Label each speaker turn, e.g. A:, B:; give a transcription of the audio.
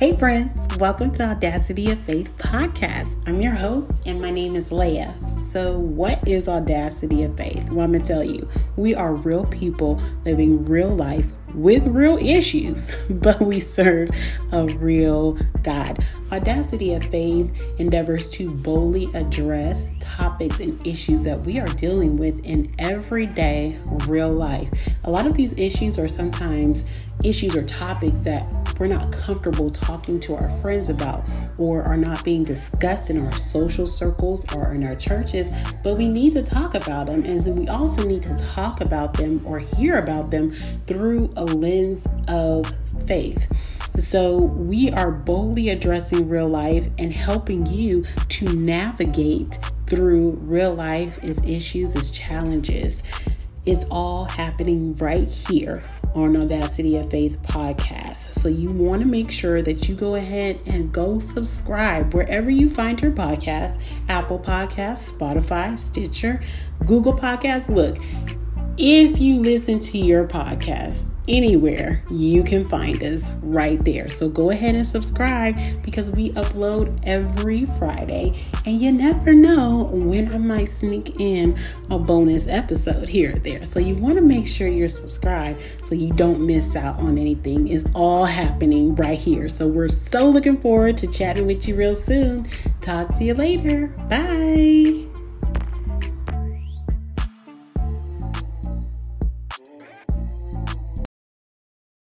A: Hey, friends, welcome to Audacity of Faith podcast. I'm your host, and my name is Leah. So, what is Audacity of Faith? Well, I'm going to tell you, we are real people living real life with real issues, but we serve a real God. Audacity of Faith endeavors to boldly address topics and issues that we are dealing with in everyday real life. A lot of these issues are sometimes issues or topics that we're not comfortable talking to our friends about or are not being discussed in our social circles or in our churches, but we need to talk about them. And we also need to talk about them or hear about them through a lens of faith. So, we are boldly addressing real life and helping you to navigate through real life, its issues, its challenges. It's all happening right here on Audacity of Faith podcast. So you want to make sure that you go ahead and go subscribe wherever you find your podcast Apple Podcasts, Spotify, Stitcher, Google Podcasts. Look, if you listen to your podcast anywhere, you can find us right there. So go ahead and subscribe because we upload every Friday, and you never know when I might sneak in a bonus episode here or there. So you want to make sure you're subscribed so you don't miss out on anything. It's all happening right here. So we're so looking forward to chatting with you real soon. Talk to you later. Bye.